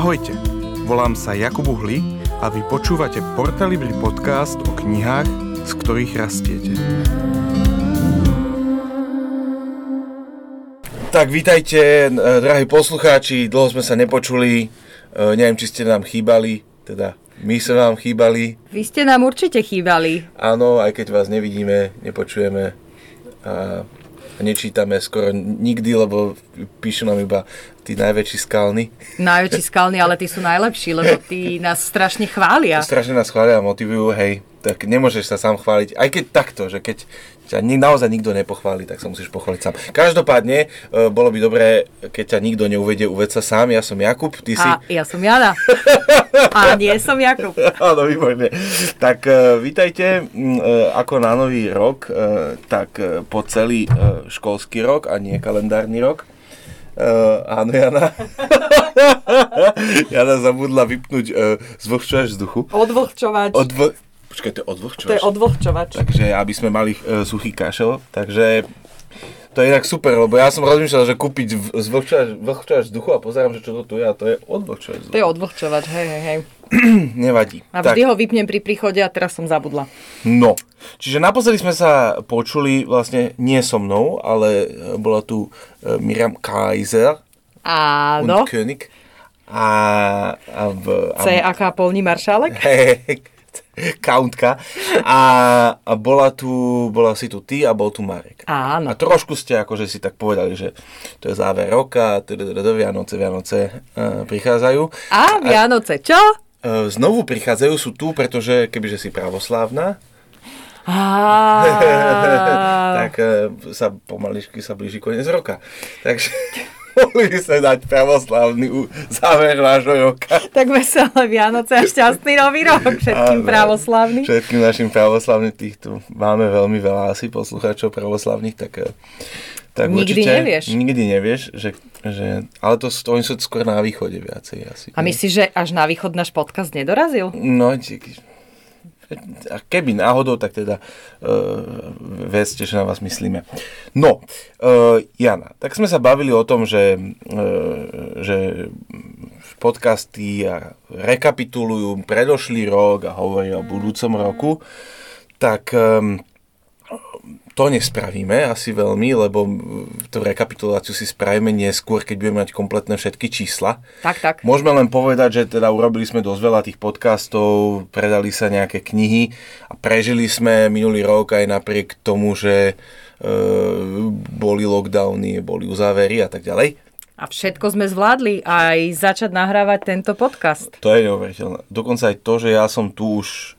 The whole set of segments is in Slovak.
Ahojte, volám sa Jakub Uhli a vy počúvate Portalibri podcast o knihách, z ktorých rastiete. Tak vítajte, eh, drahí poslucháči, dlho sme sa nepočuli, eh, neviem, či ste nám chýbali, teda my sme vám chýbali. Vy ste nám určite chýbali. Áno, aj keď vás nevidíme, nepočujeme a nečítame skoro nikdy, lebo píšu nám iba tí najväčší skalní. Najväčší skalní, ale tí sú najlepší, lebo tí nás strašne chvália. Strašne nás chvália a motivujú, hej, tak nemôžeš sa sám chváliť. Aj keď takto, že keď ťa naozaj nikto nepochváli, tak sa musíš pochváliť sám. Každopádne, e, bolo by dobré, keď ťa nikto neuvedie uveď sa sám. Ja som Jakub, ty si... A ja som Jana. A nie som Jakub. Áno, výborne. Tak e, vítajte e, ako na nový rok, tak po celý školský rok a nie kalendárny rok. Uh, áno, Jana. Jana zabudla vypnúť uh, zvlhčovač vzduchu. Odvlhčovač. Odv... Počkaj, to je odvlhčovač? To je odvlhčovač. Takže aby sme mali uh, suchý kašel. Takže to je inak super, lebo ja som rozmýšľal, že kúpiť v- zvlhčovač, zvlhčovač vzduchu a pozerám, že čo to tu je a to je odvlhčovač To je odvlhčovač, hej, hej, hej. Nevadí. A vždy ho vypnem pri príchode a teraz som zabudla. No, čiže naposledy sme sa počuli vlastne nie so mnou, ale e, bola tu e, Miriam Kaiser Áno. und König. A, a, v, a C aká polní maršálek? Hej, Countka. A, a bola tu, bola si tu ty a bol tu Marek. A Áno. trošku ste akože si tak povedali, že to je záver roka, do Vianoce, Vianoce uh, prichádzajú. A Vianoce, čo? Uh, znovu prichádzajú, sú tu, pretože kebyže si pravoslávna, tak uh, sa pomaličky sa blíži koniec roka. Takže mohli by sme dať pravoslavný záver nášho roka. tak veselé Vianoce a šťastný nový rok všetkým pravoslavným. Všetkým našim pravoslavným týchto máme veľmi veľa asi poslucháčov pravoslavných, tak, eh, tak Nikdy určite, nevieš. Nikdy nevieš, že, že, ale to, to oni sú skôr na východe viacej asi. A myslíš, že až na východ náš podcast nedorazil? No, ti- a keby náhodou, tak teda uh, vedzte, že na vás myslíme. No, uh, Jana, tak sme sa bavili o tom, že, uh, že podcasty rekapitulujú predošlý rok a hovoria o budúcom roku, tak um, to nespravíme asi veľmi, lebo tú rekapituláciu si spravíme neskôr, keď budeme mať kompletné všetky čísla. Tak, tak. Môžeme len povedať, že teda urobili sme dosť veľa tých podcastov, predali sa nejaké knihy a prežili sme minulý rok aj napriek tomu, že e, boli lockdowny, boli uzávery a tak ďalej. A všetko sme zvládli aj začať nahrávať tento podcast. To je neuveriteľné. Dokonca aj to, že ja som tu už,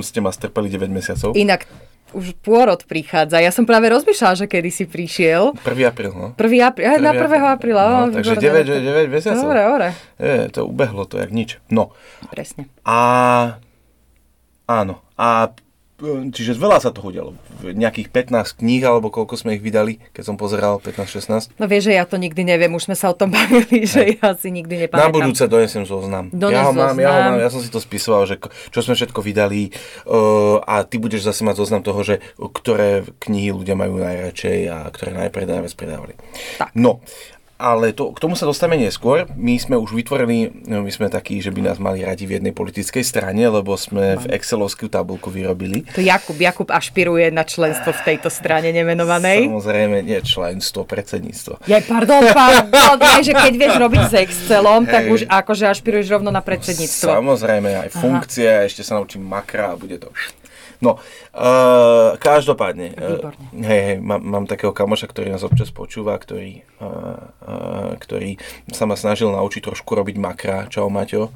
ste ma strpeli 9 mesiacov. Inak už pôrod prichádza. Ja som práve rozmýšľala, že kedy si prišiel. 1. apríl, no. 1. apríl, aj na 1. apríla. No, No, takže výborné. 9, 9 mesiacov. Dobre, dobre. Je, to ubehlo to jak nič. No. Presne. A áno. A čiže veľa sa toho udialo. Nejakých 15 kníh, alebo koľko sme ich vydali, keď som pozeral, 15-16. No vieš, že ja to nikdy neviem, už sme sa o tom bavili, že ja si nikdy Na nepamätám. budúce donesem zoznam. Dones ja ho mám, ja ho zoznam. mám, ja som si to spisoval, že čo sme všetko vydali uh, a ty budeš zase mať zoznam toho, že ktoré knihy ľudia majú najradšej a ktoré najprv najviac predávali. Tak. No, ale to, k tomu sa dostaneme neskôr. My sme už vytvorili, no, my sme takí, že by nás mali radi v jednej politickej strane, lebo sme v Excelovskú tabulku vyrobili. To Jakub, Jakub ašpiruje na členstvo v tejto strane nemenovanej. Samozrejme, nie členstvo, predsedníctvo. Ja, pardon, pardon, je, že keď vieš robiť s Excelom, tak Hej. už akože ašpiruješ rovno na predsedníctvo. Samozrejme, aj funkcie, ešte sa naučím makra a bude to... No, uh, každopádne, uh, hej, hej, mám, mám takého kamoša, ktorý nás občas počúva, ktorý, uh, uh, ktorý sa ma snažil naučiť trošku robiť makra. Čau, Maťo.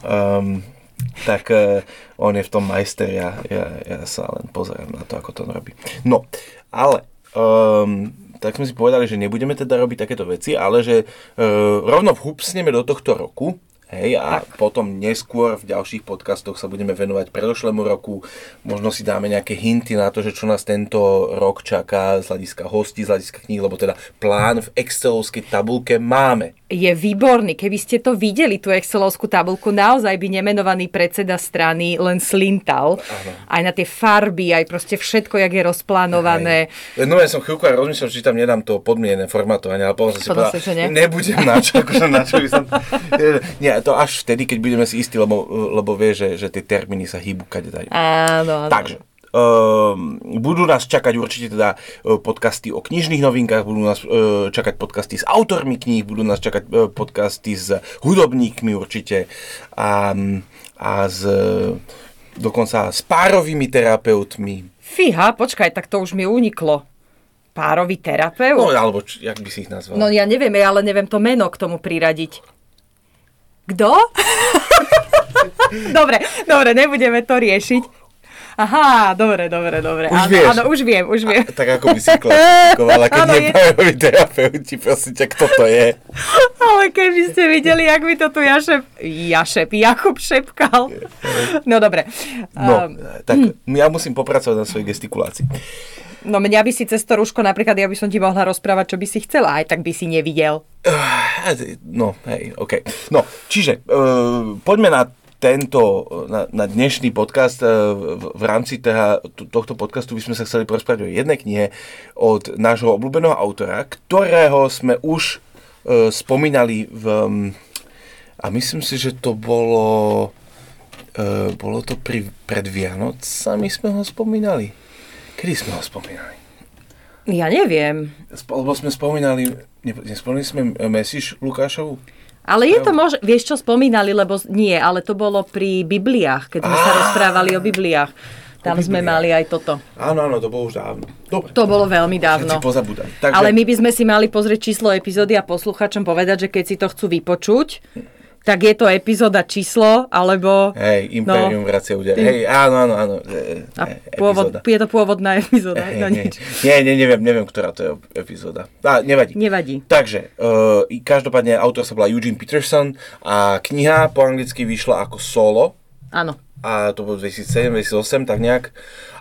Um, tak uh, on je v tom majster, ja, ja, ja sa len pozerám na to, ako to on robí. No, ale um, tak sme si povedali, že nebudeme teda robiť takéto veci, ale že uh, rovno vhupsneme do tohto roku, Hej, a tak. potom neskôr v ďalších podcastoch sa budeme venovať predošlému roku. Možno si dáme nejaké hinty na to, že čo nás tento rok čaká z hľadiska hostí, z hľadiska kníh, lebo teda plán v Excelovskej tabulke máme. Je výborný. Keby ste to videli, tú Excelovskú tabulku, naozaj by nemenovaný predseda strany len slintal. Áno. Aj na tie farby, aj proste všetko, jak je rozplánované. No ja som chvíľku aj rozmýšľal, či tam nedám to podmienené formatovanie, ale potom som si povedal, nie? nebudem na čo, akože na čo by som... Nie, to až vtedy, keď budeme si istí, lebo, lebo vie, že, že tie termíny sa hýbu kade dajú. Áno, áno. Takže, budú nás čakať určite teda e, podcasty o knižných novinkách, budú nás uh, čakať podcasty s autormi kníh, budú nás čakať uh, podcasty s hudobníkmi určite a, a s, dokonca s párovými terapeutmi. Fíha, počkaj, tak to už mi uniklo. Párový terapeut? No, alebo č, jak by si ich nazval? No ja neviem, ja ale neviem to meno k tomu priradiť. Kto? dobre, dobre, nebudeme to riešiť. Aha, dobre, dobre, dobre. Už áno, vieš. áno, už viem, už viem. tak ako by si klasifikovala, keď pároví terapeuti, prosím ťa, kto to je? Ale keby ste videli, jak mi to tu Jašep, Jašep, Jakub šepkal. No dobre. No, Um, tak ja musím popracovať na svojej gestikulácii. no mňa by si cez to rúško, napríklad ja by som ti mohla rozprávať, čo by si chcela, aj tak by si nevidel. No, hej, OK. No, čiže uh, poďme na tento, na, na dnešný podcast. Uh, v, v rámci teda, to- tohto podcastu by sme sa chceli porozprávať o jednej knihe od nášho obľúbeného autora, ktorého sme už uh, spomínali v... A myslím si, že to bolo... Uh, bolo to pri, pred Vianocami sme ho spomínali. Kedy sme ho spomínali? Ja neviem. Lebo sme spomínali, ne- nespomínali sme Mesiš Lukášovu? Ale je to možno, vieš čo spomínali, lebo nie, ale to bolo pri Bibliách, keď sme sa Á. rozprávali o Bibliách. Tam O sme Bibliách. mali aj toto. Áno, áno, to bolo už dávno. Dobre. To bolo veľmi dávno. Takže, Ale my by sme si mali pozrieť číslo epizódy a posluchačom povedať, že keď si to chcú vypočuť, tak je to epizóda číslo, alebo... Hej, Imperium no. vracia úder. Hej, áno, áno, áno. E, A e, pôvod, epizóda. je to pôvodná epizóda. Hej, no nie, nie, nie, neviem, neviem, ktorá to je epizóda. Á, nevadí. Nevadí. Takže, uh, každopádne autor sa volá Eugene Peterson a kniha po anglicky vyšla ako solo Áno. a to bolo 2007-2008, tak nejak.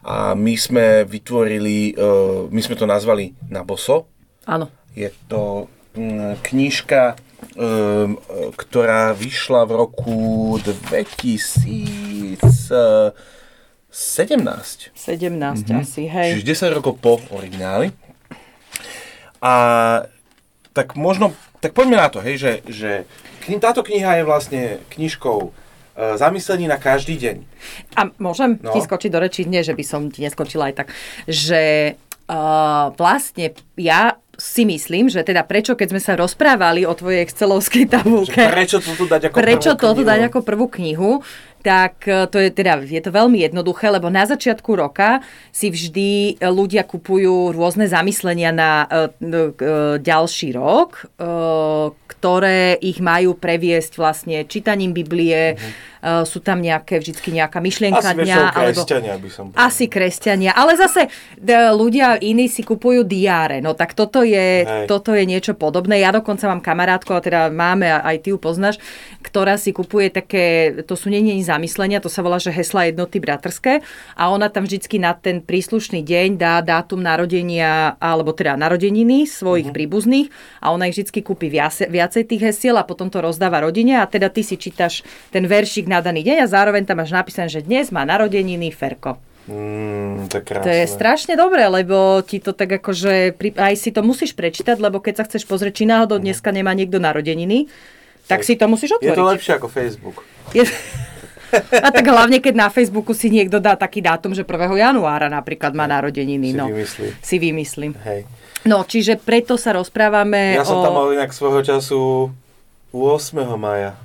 A my sme vytvorili, uh, my sme to nazvali na boso. Áno. Je to mm, knižka, ktorá vyšla v roku 2017. 17 asi, hej. Čiže 10 rokov po origináli. A tak možno, tak poďme na to, hej, že, že táto kniha je vlastne knižkou e, zamyslení na každý deň. A môžem No. ti skočiť do rečí? Nie, že by som ti neskočila aj tak. Že uh, vlastne ja si myslím, že teda prečo, keď sme sa rozprávali o tvojej excelovskej tabulke, prečo to tu dať ako prečo prvú toto knihu? dať ako prvú knihu, tak e, to je teda, je to veľmi jednoduché, lebo na začiatku roka si vždy e, ľudia kupujú rôzne zamyslenia na e, ďalší rok, ktoré ich majú previesť vlastne čítaním Biblie, e, sú tam nejaké, vždycky nejaká myšlienka Asi dňa. väčšinou kresťania by som povedal. Asi kresťania, ale zase d- ľudia iní si kupujú diáre, no tak toto je, Hej. toto je niečo podobné. Ja dokonca mám kamarátku, a teda máme, aj ty ju poznáš, ktorá si kupuje také, to sú nie zamyslenia, to sa volá, že hesla jednoty bratrské a ona tam vždycky na ten príslušný deň dá dátum narodenia, alebo teda narodeniny svojich príbuzných a ona ich vždycky kúpi viacej, viacej tých hesiel a potom to rozdáva rodine a teda ty si čítaš ten veršik na daný deň a zároveň tam máš napísané, že dnes má narodeniny Ferko. Mm, to je krásne. To je strašne dobré, lebo ti to tak akože, aj si to musíš prečítať, lebo keď sa chceš pozrieť, či náhodou dneska nemá niekto narodeniny, tak si to musíš Je otvoriť. to lepšie ako Facebook. Je... A tak hlavne, keď na Facebooku si niekto dá taký dátum, že 1. januára napríklad má narodeniny. Si no, vymyslí. Si vymyslím. Hej. No, čiže preto sa rozprávame Ja som o... tam mal inak svojho času 8. maja.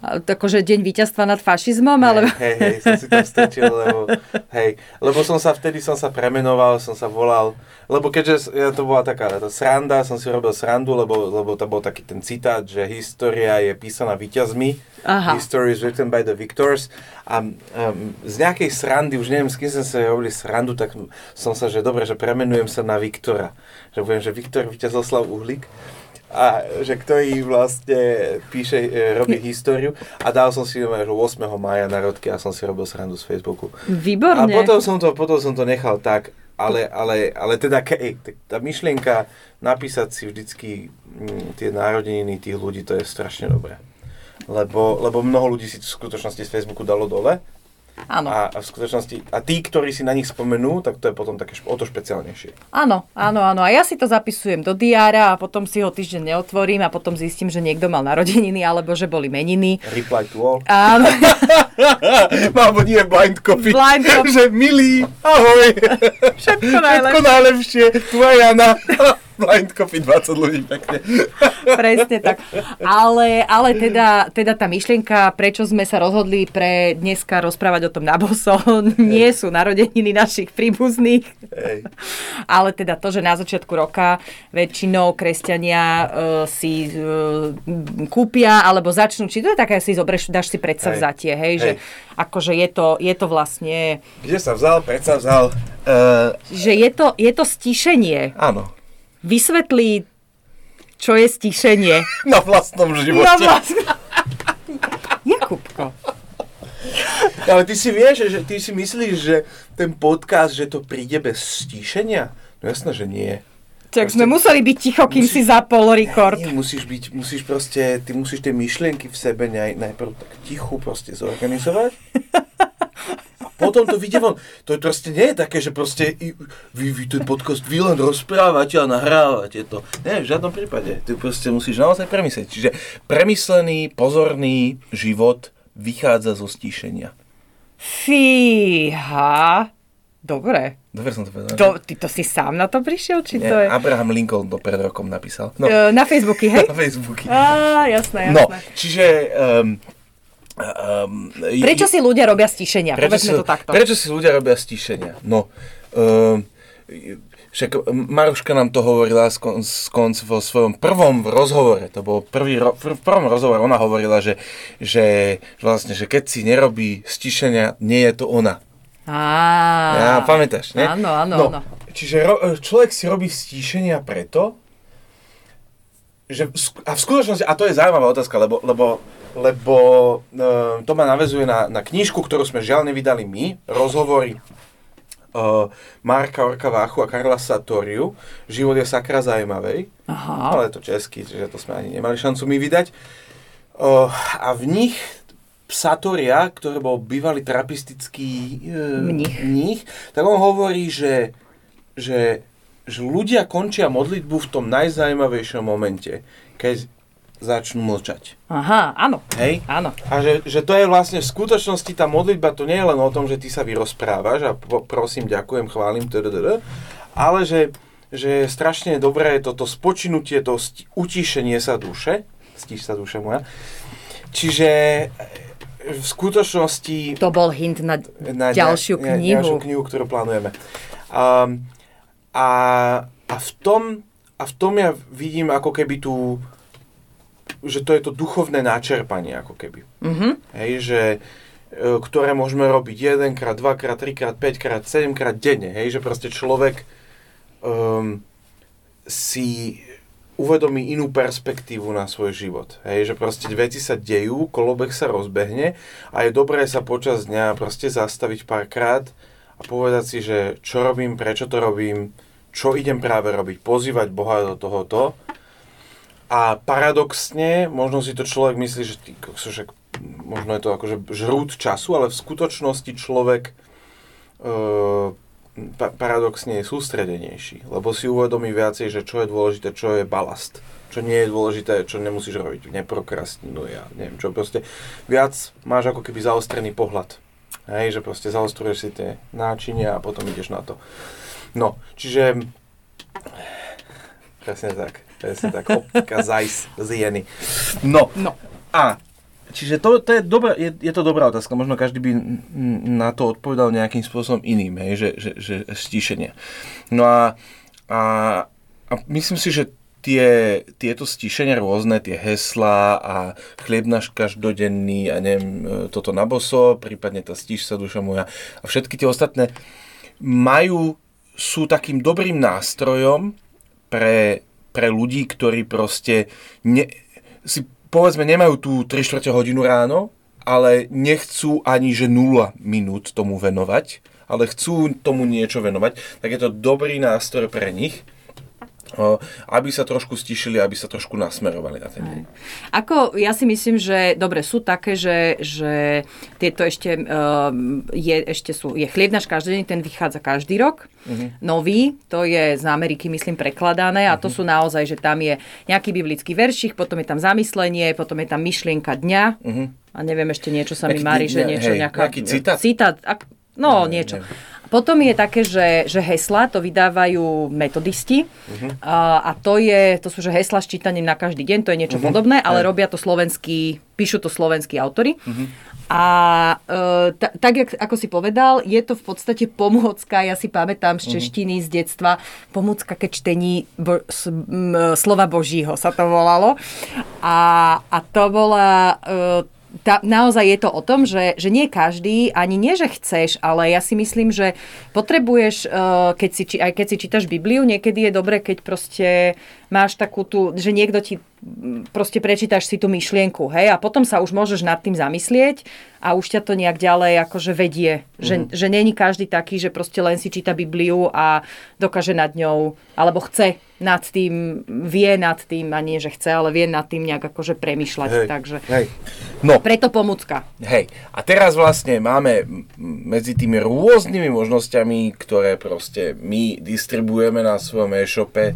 Akože deň víťazstva nad fašizmom, ale... Hej, hej, som si tam strčil, lebo, hej, lebo som sa, vtedy som sa premenoval, som sa volal, lebo keďže ja, to bola taká tá sranda, som si robil srandu, lebo, lebo to bol taký ten citát, že história je písaná víťazmi, Aha. history is written by the victors. A um, z nejakej srandy, už neviem, s kým sme sa robili srandu, tak som sa, že dobre, že premenujem sa na Viktora, že budem, že Viktor Víťazoslav Uhlík a že ktorý vlastne píše, e, robí históriu a dal som si že 8. maja narodky a som si robil srandu z Facebooku. A Výborne. potom som, to, potom som to nechal tak ale, ale, ale teda ke, tá myšlienka napísať si vždycky mm, tie národeniny tých ľudí, to je strašne dobré. Lebo, lebo mnoho ľudí si v skutočnosti z Facebooku dalo dole Áno. a, a v skutočnosti, a tí, ktorí si na nich spomenú, tak to je potom také o to špeciálnejšie. Áno, áno, áno. A ja si to zapisujem do diára a potom si ho týždeň neotvorím a potom zistím, že niekto mal narodeniny alebo že boli meniny. Reply to all. Áno, Alebo nie blind copy. Blind copy. že milý, ahoj. všetko Všetko najlepšie. najlepšie. Tvoja Jana. blind copy 20 ľudí pekne. Presne tak. Ale, ale teda, teda tá myšlienka, prečo sme sa rozhodli pre dneska rozprávať o tom na boso, nie sú narodeniny našich príbuzných, Hej. ale teda to, že na začiatku roka väčšinou kresťania uh, si uh, kúpia alebo začnú, či to je také, si zobereš, dáš si predsavzatie, hej, hej, že Hej. akože je to, je to vlastne, Kde sa vzal, predsa vzal. Uh, že je to, je to stíšenie. áno. Vysvetlí, čo je stíšenie. Na vlastnom živote. No vlastne. Jakubko. Ale ty si vieš, že ty si myslíš, že ten podcast, že to príde bez stíšenia? No jasné, že nie. Tak Proste- sme museli byť ticho, kým Musíš- si zapol rekord. Nie, musíš byť, musíš proste, ty musíš tie myšlienky v sebe naj, najprv tak tichu proste zorganizovať. Potom to vyjde von. To je proste nie je také, že proste vy, vy ten podcast vy len rozprávate a nahrávate to. Nie, v žiadnom prípade. Ty proste musíš naozaj premyslieť. Čiže premyslený, pozorný život vychádza zo stíšenia. Fíha. Dobre. Dobre som to povedal. To, ty to si sám na to prišiel, či Nie, to je? Abraham Lincoln to pred rokom napísal. No, E, Na Facebooky, hej? na Facebooky. Á, jasné, jasné. No, čiže... Um, um, Prečo si ľudia robia stíšenia? prečo Povedzme si, to takto. Prečo si ľudia robia stíšenia? No, um, však Maruška nám to hovorila skon, skon vo svojom prvom rozhovore, to bol prvý, ro, v prvom rozhovore, ona hovorila, že, že, vlastne, že keď si nerobí stíšenia, nie je to ona. Á, Ja, pamätáš, ne? Áno, áno, no, áno. Čiže ro, človek si robí stíšenia preto, že a v skutočnosti, a to je zaujímavá otázka, lebo, lebo, lebo e, to ma navezuje na, na knižku, ktorú sme žiaľ nevydali my, rozhovory e, Marka Orka Váchu a Karla Satoriu, Život je sakra zaujímavej, Aha. ale je to český, čiže to sme ani nemali šancu my vydať. E, a v nich Satoria, ktorý bol bývalý trapistický e, Mních. mních, tak on hovorí, že, že, že ľudia končia modlitbu v tom najzajímavejšom momente, keď začnú mlčať. Aha, áno. Hej? Áno. A že, že to je vlastne v skutočnosti tá modlitba, to nie je len o tom, že ty sa vyrozprávaš a po, prosím, ďakujem, chválim, tdd, ale že, že je strašne dobré toto spočinutie, to sti- utíšenie sa duše, stíš sa duše moja, čiže e, v skutočnosti To bol hint na na ďalšiu knihu. Ďalšiu knihu, ktorú plánujeme. Um, a, a, v tom, a v tom ja vidím ako keby tú, že to je to duchovné načerpanie ako keby. Mhm. Hej, že e, ktoré môžeme robiť jedenkrát, dvakrát, trikrát, päťkrát, sedemkrát denne. Hej, že proste človek um, si uvedomí inú perspektívu na svoj život. Hej, že proste veci sa dejú, kolobek sa rozbehne a je dobré sa počas dňa proste zastaviť párkrát a povedať si, že čo robím, prečo to robím, čo idem práve robiť, pozývať Boha do tohoto. A paradoxne, možno si to človek myslí, že ty, však možno je to akože žrút času, ale v skutočnosti človek e, pa- paradoxne je sústredenejší, lebo si uvedomí viacej, že čo je dôležité, čo je balast. Čo nie je dôležité, čo nemusíš robiť, neprokrastinuje a neviem čo, proste viac máš ako keby zaostrený pohľad. Hej, že proste zaostruješ si tie náčinia a potom ideš na to. No, čiže presne tak, presne tak, optika zajs z jeny. No, No. a Čiže to, to je, dobrá, je, je to dobrá otázka. Možno každý by na to odpovedal nejakým spôsobom iným, hej, že, že, že stíšenie. No a, a, a myslím si, že tie, tieto stíšenia rôzne, tie heslá a chlieb náš každodenný a neviem, e, toto na boso, prípadne tá stíš sa duša moja a všetky tie ostatné majú, sú takým dobrým nástrojom pre, pre ľudí, ktorí proste ne, si povedzme nemajú tú 3 čtvrte hodinu ráno, ale nechcú ani že 0 minút tomu venovať ale chcú tomu niečo venovať, tak je to dobrý nástroj pre nich, aby sa trošku stišili, aby sa trošku nasmerovali na ten deň. Ako, ja si myslím, že dobre, sú také, že, že tieto ešte, uh, je, ešte sú, je chlieb náš každý deň, ten vychádza každý rok. Uh-huh. Nový, to je z Ameriky, myslím, prekladané a to uh-huh. sú naozaj, že tam je nejaký biblický veršik, potom je tam zamyslenie, potom je tam myšlienka dňa uh-huh. a neviem, ešte niečo sa mi mári, že niečo hej, nejaká... Nejaký citát? Citát, ak, no, ne, niečo. Ne. Potom je také, že, že hesla to vydávajú metodisti uh-huh. a, a to, je, to sú že hesla s čítaním na každý deň, to je niečo uh-huh. podobné, ale robia to slovenskí, píšu to slovenskí autory. Uh-huh. A e, t- tak, ako si povedal, je to v podstate pomôcka, ja si pamätám z češtiny, z detstva, pomôcka ke čtení bo- s, m, slova Božího sa to volalo. A, a to bola... E, tá, naozaj je to o tom, že, že nie každý, ani nie, že chceš, ale ja si myslím, že potrebuješ, uh, keď si, aj keď si čítaš Bibliu, niekedy je dobre, keď proste máš takú tú, že niekto ti proste prečítaš si tú myšlienku, hej, a potom sa už môžeš nad tým zamyslieť a už ťa to nejak ďalej akože vedie. Že, mhm. že není každý taký, že proste len si číta Bibliu a dokáže nad ňou, alebo chce nad tým, vie nad tým, a nie, že chce, ale vie nad tým nejak akože premyšľať. Hej, takže hej. No, preto pomôcka. Hej, a teraz vlastne máme medzi tými rôznymi možnosťami, ktoré proste my distribuujeme na svojom e-shope,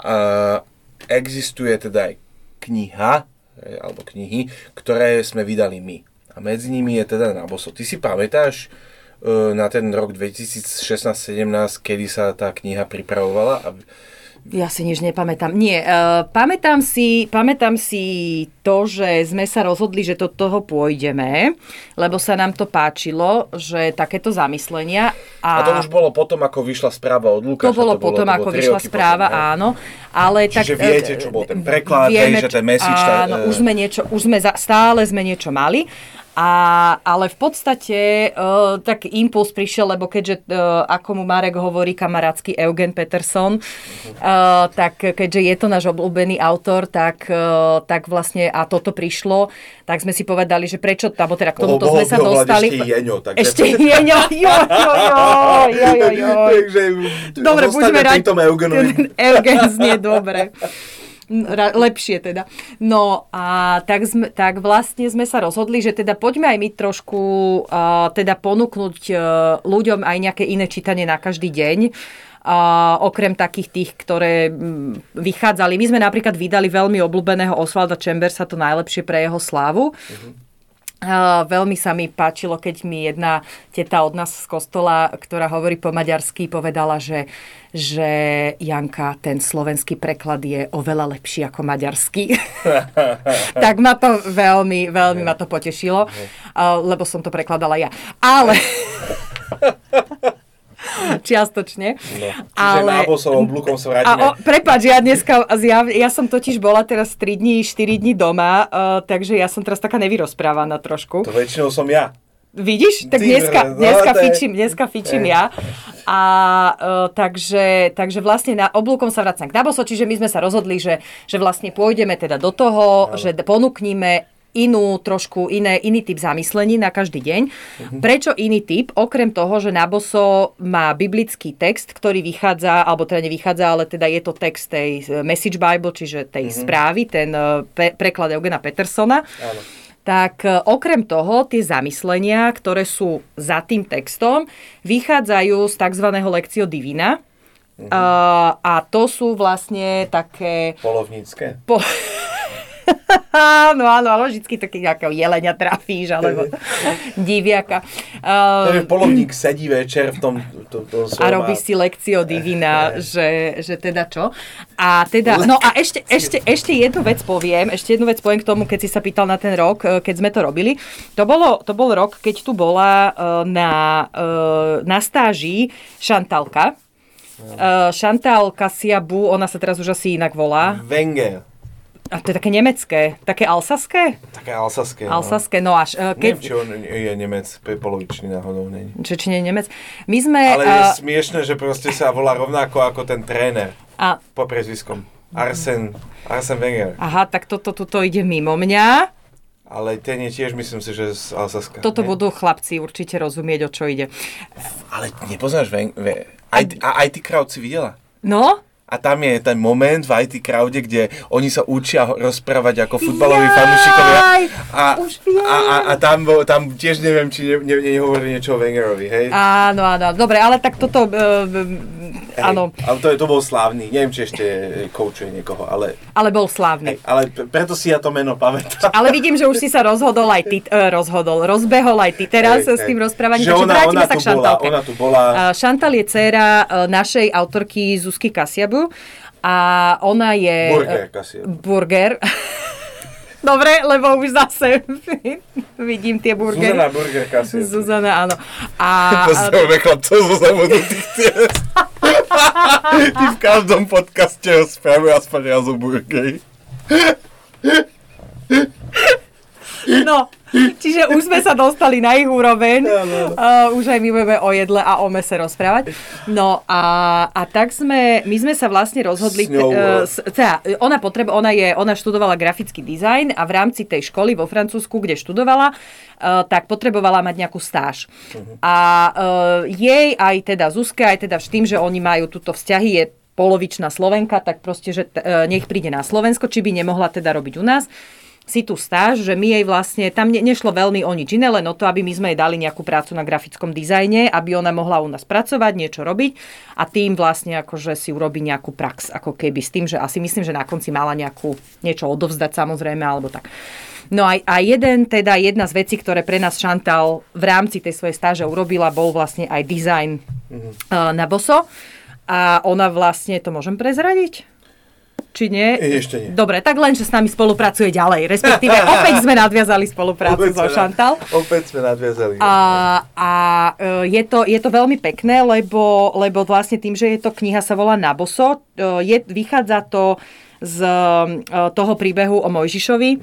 a existuje teda aj kniha, alebo knihy, ktoré sme vydali my. A medzi nimi je teda Naboso. Ty si pamätáš e, na ten rok 2016-17, kedy sa tá kniha pripravovala? Ja si nič nepamätám. Nie, uh, pamätám, si, pamätám si to, že sme sa rozhodli, že do toho pôjdeme, lebo sa nám to páčilo, že takéto zamyslenia. A, a to už bolo potom, ako vyšla správa od Lukáša. To bolo to potom, bolo, ako vyšla správa, potom, áno. Ale Čiže tak, viete, čo bol ten preklad, vieme, hej, že ten message... Áno, tá, už sme niečo, už sme za, stále sme niečo mali. A, ale v podstate uh, tak impuls prišiel, lebo keďže, uh, ako mu Marek hovorí, kamarátsky Eugen Peterson, uh, tak keďže je to náš obľúbený autor, tak, uh, tak vlastne a toto prišlo, tak sme si povedali, že prečo, alebo teda k tomuto sme sa dostali. Ešte Jeňo. Takže... Ešte Jeňo, jo, jo, jo, jo, jo, jo. Takže, dobre, buďme radi. Eugen znie dobre lepšie teda. No a tak, sme, tak vlastne sme sa rozhodli, že teda poďme aj my trošku uh, teda ponúknuť uh, ľuďom aj nejaké iné čítanie na každý deň. Uh, okrem takých tých, ktoré um, vychádzali. My sme napríklad vydali veľmi obľúbeného Osvalda Chambersa, to najlepšie pre jeho slávu. Uh-huh. Uh, veľmi sa mi páčilo, keď mi jedna teta od nás z kostola, ktorá hovorí po maďarsky, povedala, že, že Janka, ten slovenský preklad je oveľa lepší ako maďarský. tak ma to veľmi, veľmi ma to potešilo, uh, lebo som to prekladala ja. Ale... čiastočne. No. Čiže ale... nábosovom blukom sa vrátime. A, o, prepáč, ja dneska, ja, ja som totiž bola teraz 3 dní, 4 dní doma, uh, takže ja som teraz taká nevyrozprávaná trošku. To väčšinou som ja. Vidíš? Tak dneska, no, dneska, fičím, dneska fičím ja. A uh, takže, takže vlastne na oblúkom sa vracam k Naboso, čiže my sme sa rozhodli, že, že vlastne pôjdeme teda do toho, no. že ponúknime inú, trošku iné, iný typ zamyslení na každý deň. Uh-huh. Prečo iný typ? Okrem toho, že Naboso má biblický text, ktorý vychádza, alebo teda nevychádza, ale teda je to text tej eh, Message Bible, čiže tej uh-huh. správy, ten eh, pe- preklad Eugena Petersona. Áno. Tak eh, okrem toho tie zamyslenia, ktoré sú za tým textom, vychádzajú z tzv. lekcio divina, Uh-huh. Uh, a to sú vlastne také... Polovnícke? Po... áno, áno, ale vždycky taký nejakého jelenia trafíš, alebo diviaka. Um, polovník sedí večer v tom, to, to A robí si lekcio divina, že, že teda čo. A teda, no a ešte, ešte, ešte jednu vec poviem, ešte jednu vec poviem k tomu, keď si sa pýtal na ten rok, eh, keď sme to robili. To, bolo, to bol rok, keď tu bola eh, na, eh, na stáži Šantalka, Uh, Chantal Kasiabu, ona sa teraz už asi inak volá. Wenger. A to je také nemecké, také alsaské? Také alsaské, no. Alsaské, no až. Uh, keď... Neviem, či on je Nemec, polovičný náhodou. Nie. Či, či nie je Nemec. My sme... Ale je uh... smiešne, že proste sa volá rovnako ako ten tréner. A... Po prezviskom. Arsen, Arsen Wenger. Aha, tak toto tuto ide mimo mňa. Ale ten je tiež, myslím si, že z Alsaska. Toto ne? budú chlapci určite rozumieť, o čo ide. Ale nepoznáš, ven, ve, aj, a IT Crowd si videla? No, A tam je ten moment v IT crowde, kde oni sa učia rozprávať ako futbaloví fanúšikovia. Jaj, A, už viem. a, a, a tam, bol- tam tiež neviem, či ne, ne, nehovorí niečo o Wengerovi, hej? áno, áno, dobre, ale tak toto, uh, Hej, áno, Ale to, je- to bol slávny. Neviem, či ešte koučuje niekoho, ale, ale bol slávny. hej, ale preto si ja to meno pamätám. Ale vidím, že už si sa rozhodol aj ty, uh, rozhodol, rozbehol aj ty teraz Hej, s tým rozprávaním. Že Takže ona, vrátime ona, sa tu k bola, ona tu bola. Uh, Šantal je dcéra uh, našej autorky Zuzky Kasiabu a ona je... Burger, Kasia. Burger. Dobre, lebo už zase vidím tie burgery. Zuzana Burger Kasia. Zuzana, áno. A, Pozdravujeme chlapcov zabudnutých ciest. Ty v každom podcaste ho spravil aspoň raz o burgeri. No, čiže už sme sa dostali na ich úroveň. Uh, už aj my budeme o jedle a o mese rozprávať. No a, a tak sme, my sme sa vlastne rozhodli, uh, teda, ona, potreba, ona, je, ona študovala grafický dizajn a v rámci tej školy vo Francúzsku, kde študovala, uh, tak potrebovala mať nejakú stáž. A uh, jej aj teda Zuzke, aj teda s tým, že oni majú túto vzťahy, je polovičná Slovenka, tak proste, že t- nech príde na Slovensko, či by nemohla teda robiť u nás si tu stáž, že my jej vlastne, tam ne, nešlo veľmi o nič iné, len o to, aby my sme jej dali nejakú prácu na grafickom dizajne, aby ona mohla u nás pracovať, niečo robiť a tým vlastne akože si urobí nejakú prax, ako keby s tým, že asi myslím, že na konci mala nejakú niečo odovzdať samozrejme, alebo tak. No a, a jeden, teda jedna z vecí, ktoré pre nás Chantal v rámci tej svojej stáže urobila, bol vlastne aj dizajn uh, na boso. A ona vlastne, to môžem prezradiť? Či nie? Ešte nie. Dobre, tak len, že s nami spolupracuje ďalej. Respektíve opäť sme nadviazali spoluprácu so Chantal. Opäť sme nadviazali. A, a e, je, to, je to veľmi pekné, lebo, lebo vlastne tým, že je to kniha sa volá Naboso, e, je, vychádza to z e, toho príbehu o Mojžišovi e,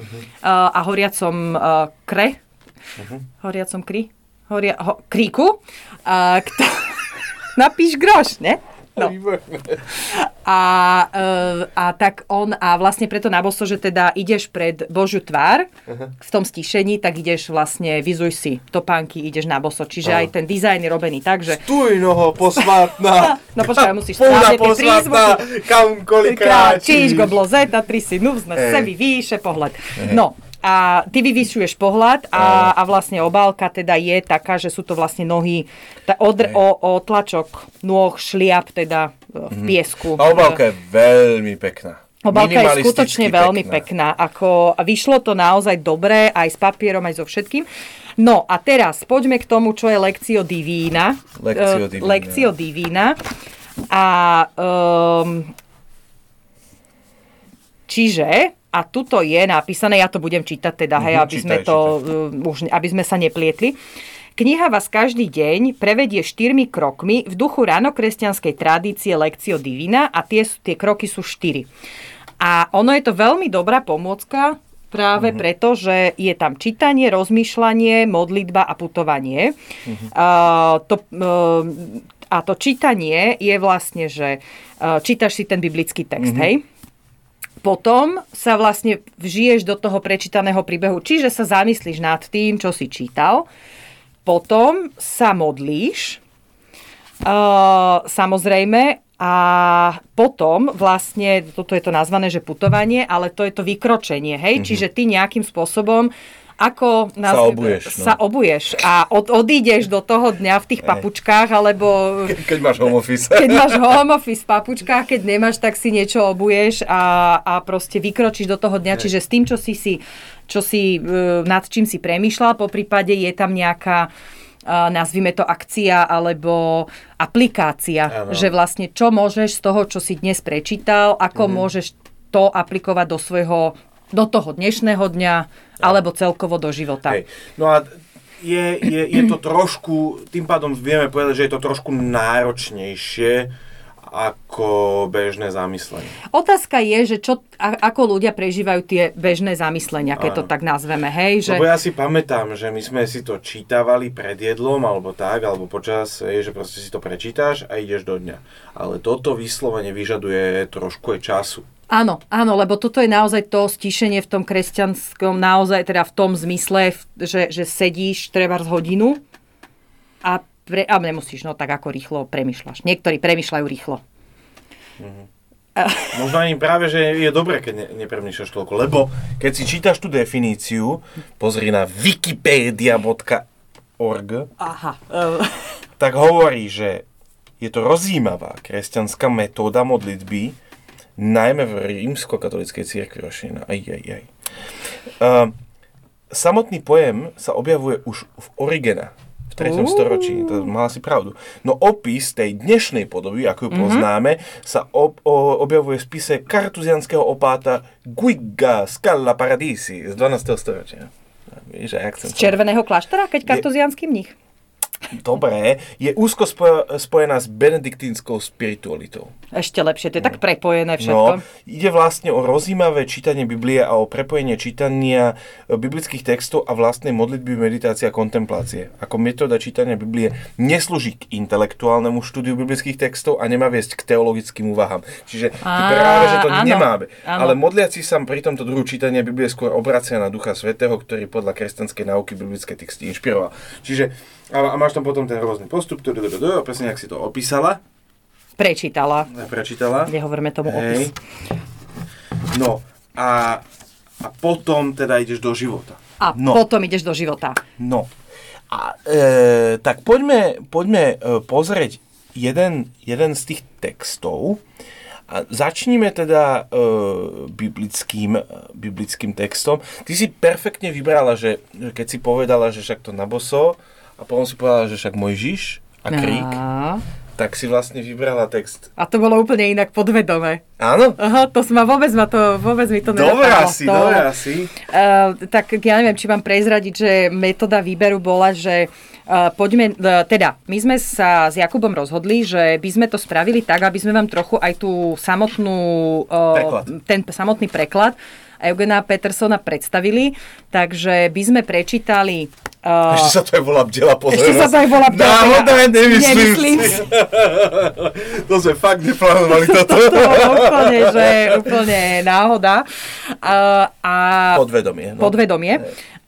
a horiacom e, kre, horiacom kri, horia, ho, kríku, a, kto, napíš groš, ne? No. A, e, a tak on, a vlastne preto na boso, že teda ideš pred Božiu tvár v tom stíšení, tak ideš vlastne, vyzuj si topánky, ideš na boso. Čiže Áno. aj ten dizajn je robený tak, že Tuj noho posvátna. No počkaj, musíš správne posvátna. prízvuky. Kam kolikrát. Kráčiš, goblo zeta, tri si nuvzne, Hej. se vyvýše pohľad. No, a ty vyvyšuješ pohľad a, a vlastne obálka teda je taká, že sú to vlastne nohy, tá od, o, o tlačok nôh, šliap teda e, v piesku. Mhm. A obálka je veľmi pekná. Obálka je skutočne veľmi pekná. Ako, a vyšlo to naozaj dobre, aj s papierom, aj so všetkým. No a teraz poďme k tomu, čo je Lekcio Divína. Lectio Eh, Divina. Lekcio Divína. A um, čiže, a tuto je napísané, ja to budem čítať teda, hej, Mhm, aby, sme to, uh, už, aby sme sa neplietli. Kniha vás každý deň prevedie štyrmi krokmi v duchu ránokresťanskej tradície Lekcio Divina a tie, tie kroky sú štyri. A ono je to veľmi dobrá pomôcka práve mm-hmm. preto, že je tam čítanie, rozmýšľanie, modlitba a putovanie. Mm-hmm. Uh, to, uh, a to čítanie je vlastne, že uh, čítaš si ten biblický text, mm-hmm. hej? Potom sa vlastne vžiješ do toho prečítaného príbehu, čiže sa zamyslíš nad tým, čo si čítal. Potom sa modlíš, uh, samozrejme, a potom vlastne, toto je to nazvané, že putovanie, ale to je to vykročenie, hej? Mm-hmm. Čiže ty nejakým spôsobom ako Sa obuješ, no. sa obuješ a od, odídeš do toho dňa v tých papučkách, alebo Ke- Keď máš home office. keď máš home office v papučkách, keď nemáš, tak si niečo obuješ a, a proste vykročíš do toho dňa. Čiže s tým, čo si, si, čo si e, nad čím si premýšľal, po prípade je tam nejaká a nazvime to akcia alebo aplikácia, Áno. že vlastne čo môžeš z toho, čo si dnes prečítal, ako Mhm. môžeš to aplikovať do svojho, do toho dnešného dňa, alebo celkovo do života. Hej. No a je, je, je to trošku, tým pádom vieme povedať, že je to trošku náročnejšie ako bežné zamyslenie. Otázka je, že čo, a, ako ľudia prežívajú tie bežné zamyslenia, keď to tak nazveme, hej? Že... Lebo ja si pamätám, že my sme si to čítavali pred jedlom, alebo tak, alebo počas, je, že proste si to prečítaš a ideš do dňa. Ale toto vyslovene vyžaduje trošku aj času. Áno, áno, lebo toto je naozaj to stíšenie v tom kresťanskom, naozaj teda v tom zmysle, že, že sedíš treba z hodinu a, pre, a nemusíš, no tak ako rýchlo premyšľaš. Niektorí premyšľajú rýchlo. Možno ani práve, že je dobré, keď ne, nepremýšľaš toľko, lebo keď si čítaš tú definíciu, pozri na wikipedia.org, Aha. tak hovorí, že je to rozjímavá kresťanská metóda modlitby, najmä v rímsko-katolíckej cirkvi rošená. Aj, aj, aj. Uh, samotný pojem sa objavuje už v Origena, v 3. Uú. storočí. To mala si pravdu. No opis tej dnešnej podoby, ako ju Mhm. poznáme, sa ob, o, objavuje v spise kartuzianského opáta Guiga Scala Paradisi z 12. storočia. Víš, akcent. Z červeného kláštora, keď kartuzianský mních? Dobré, je úzko spojená s benediktínskou spiritualitou. Ešte lepšie, to je tak prepojené všetko. No, ide vlastne o rozímavé čítanie Biblie a o prepojenie čítania e, biblických textov a vlastnej modlitby, meditácie a kontemplácie. Ako metóda čítania Biblie neslúži k intelektuálnemu štúdiu biblických textov a nemá viesť k teologickým úvahám. Čiže ty práve, že to áno, nemáme. áno. Ale modliaci sa pri tomto druhu čítania Biblie skôr obracia na Ducha Svetého, ktorý podľa kresťanskej náuky biblické texty inšpiroval. Čiže a, a máš tam potom ten rôzny postup, presne, ak si to opísala, Prečítala. prečítala. Nehovoríme tomu opis. Hej. No a, a potom teda ideš do života. A no, potom ideš do života. no. A, e, tak poďme, poďme e, pozrieť jeden, jeden z tých textov. A začníme teda e, biblickým, e, biblickým textom. Ty si perfektne vybrala, že že keď si povedala, že však to na boso, a potom si povedala, že však Mojžiš a krík, Á. tak si vlastne vybrala text. A to bolo úplne inak podvedome. Áno? Aha, to ma vôbec, ma to, vôbec mi to nenapadlo. asi, to, dobre asi. Uh, tak ja neviem, či mám prezradiť, že metóda výberu bola, že uh, poďme, uh, teda, my sme sa s Jakubom rozhodli, že by sme to spravili tak, aby sme vám trochu aj tú samotnú, uh, Preklad. ten samotný preklad Eugena Petersona predstavili, takže by sme prečítali uh, Ešte sa to aj volá bdela pozornosť. ešte sa to aj volá bdela- Náhoda, nemyslím, Nemyslím si. to sme fakt neplánovali toto. to bolo úplne, že úplne náhoda. Uh, a Podvedomie. No. podvedomie.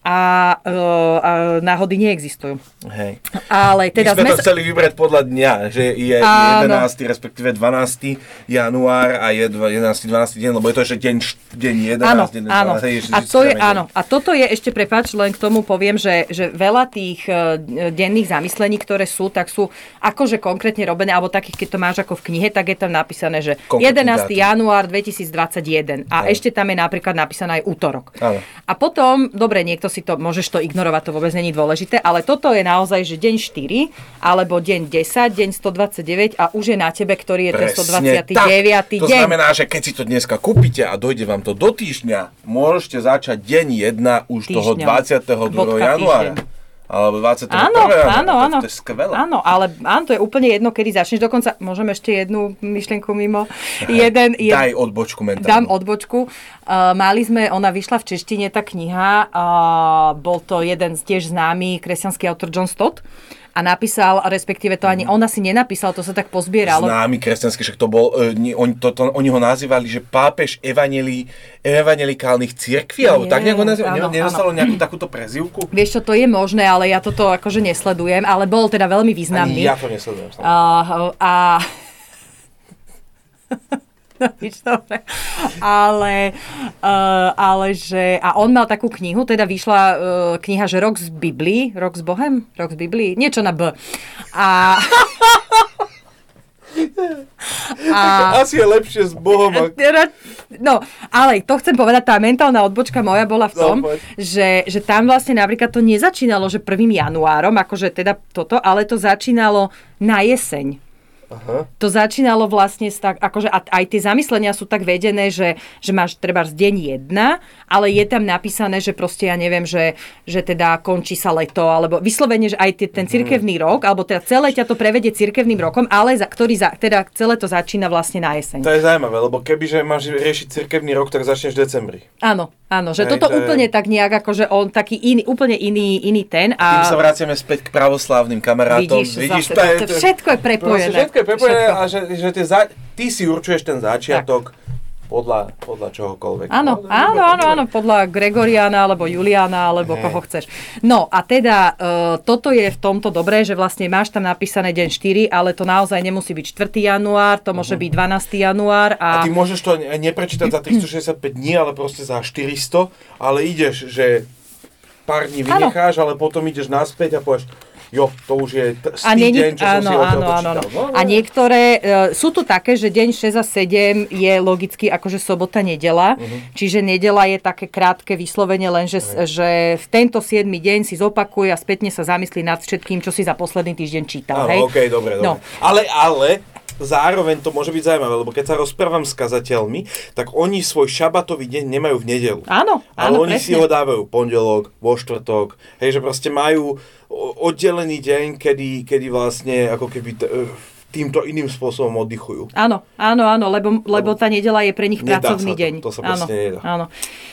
A, uh, a náhody neexistujú. Hej. Ale teda My sme sme... to chceli vybrať podľa dňa, že je Áno. 11. respektíve 12. január a je dva- 11. 12. deň, lebo je to ešte deň, deň 11, Áno, deň 12. áno. hej, A to je, áno. A toto je ešte, prepáč, len k tomu poviem, že, že veľa tých eh, denných zamyslení, ktoré sú, tak sú akože konkrétne robené, alebo takých, keď to máš ako v knihe, tak je tam napísané, že Konkrétny 11. dátum. január 2021 a Áno. ešte tam je napríklad napísané aj útorok. Áno. A potom, dobre, niekto si to, môžeš to ignorovať, to vôbec není dôležité, ale toto je naozaj, že deň 4, alebo deň 10, deň 129 a už je na tebe, ktorý je ten Presne 129. tak. To deň. znamená, že keď si to dneska kúpite a dojde vám to do týždňa, môžete začať deň 1 už toho Týždňom. 22. Bodka januára. týždeň. Alebo 21. Áno, áno, áno. To je skvelé. Áno, ale áno, to je úplne jedno, kedy začneš. Dokonca, môžem ešte jednu myšlienku mimo. Jeden, jed, Daj odbočku mentálnu. Dám odbočku. Uh, mali sme, ona vyšla v češtine, tá kniha. Uh, bol to jeden z tiež známy kresťanský autor John Stott. A napísal, respektíve to ani ona si nenapísala, to sa tak pozbieralo. Známy kresťanský, však to bol, e, ni- oni, to, to, oni ho nazývali, že pápež evangelí, evangelikálnych cirkví, alebo tak nejako nazývali, nedostalo nejakú takúto prezývku? Vieš čo, to je možné, ale ja toto akože nesledujem, ale bol teda veľmi významný. Ani ja to nesledujem. A, a Nič dobre. Ale, uh, ale že... A on mal takú knihu, teda vyšla uh, kniha, že Rok z Biblii. Rok s Bohem? Rok z Biblii? Niečo na B. A... a Asi je lepšie s Bohom. Teda, No, ale to chcem povedať, tá mentálna odbočka moja bola v tom, No, poď. že, že tam vlastne napríklad to nezačínalo, že 1. januárom, akože teda toto, ale to začínalo na jeseň. Aha. To začínalo vlastne tak, akože a aj tie zamyslenia sú tak vedené, že, že máš treba z deň jedna, ale je tam napísané, že proste ja neviem, že, že teda končí sa leto, alebo vyslovene, že aj tie, ten cirkevný rok, alebo teda celé ťa to prevedie cirkevným rokom, ale za, ktorý za, teda celé to začína vlastne na jeseň. To je zaujímavé, lebo kebyže máš riešiť cirkevný rok, tak začneš v decembri. Áno, áno, že Hej, toto to je- úplne tak nejak, akože on taký iný, úplne iný, iný ten. Tým A sa vraciame späť k pravoslávnym kamarátom. vidíš, zase, to, to všetko je prepojené. Všetko je prepojené Všetko. a že, že tie za, ty si určuješ ten začiatok podľa, podľa čohokoľvek. Áno, No, áno, áno, áno, podľa Gregoriana, alebo Juliana, alebo Hej. koho chceš. No a teda uh, toto je v tomto dobré, že vlastne máš tam napísané deň 4, ale to naozaj nemusí byť 4. január, to môže byť 12. január. A A, ty môžeš to ne- neprečítať za 365 dní, ale proste za 400, ale ideš, že pár dní Áno. vynecháš, ale potom ideš naspäť a povieš, jo, to už je t- a, nie, deň, čo som áno, si odtiaľ áno, áno, áno. počítal. No, A no. niektoré, uh, sú tu také, že deň 6 a 7 je logicky akože sobota, nedela, Mhm. čiže nedela je také krátke vyslovene, len že, že v tento 7 deň si zopakuje a spätne sa zamyslí nad všetkým, čo si za posledný týždeň čítal. hej? Áno, okej, dobre, dobre. No. Ale, ale, zároveň to môže byť zaujímavé, lebo keď sa rozprávam s kazateľmi, tak oni svoj šabatový deň nemajú v nedelu. Áno, Ale áno, oni presne. si ho dávajú pondelok, vo štvrtok, hej, že proste majú oddelený deň, kedy, kedy vlastne ako keby t- e, týmto iným spôsobom oddychujú. Áno, áno, áno, lebo, lebo tá nedela je pre nich Nedá pracovný to, deň. to sa áno, nedá. áno.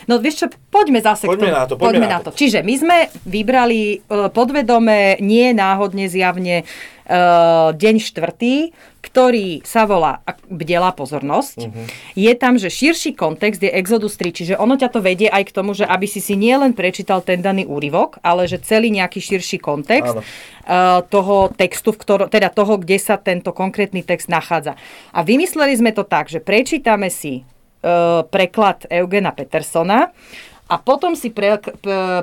No vieš čo, poďme zase Poďme k tomu. na to, poďme na to. Čiže my sme vybrali e, podvedome, nie náhodne zjavne, e, deň štvrtý, ktorý sa volá Bdelá pozornosť. Mhm. Je tam, že širší kontext je Exodus 3, čiže ono ťa to vedie aj k tomu, že aby si si nielen prečítal ten daný úryvok, ale že celý nejaký širší kontext Áno. uh, toho textu, v ktorom, teda toho, kde sa tento konkrétny text nachádza. A vymysleli sme to tak, že prečítame si uh, preklad Eugena Petersona a potom si pre,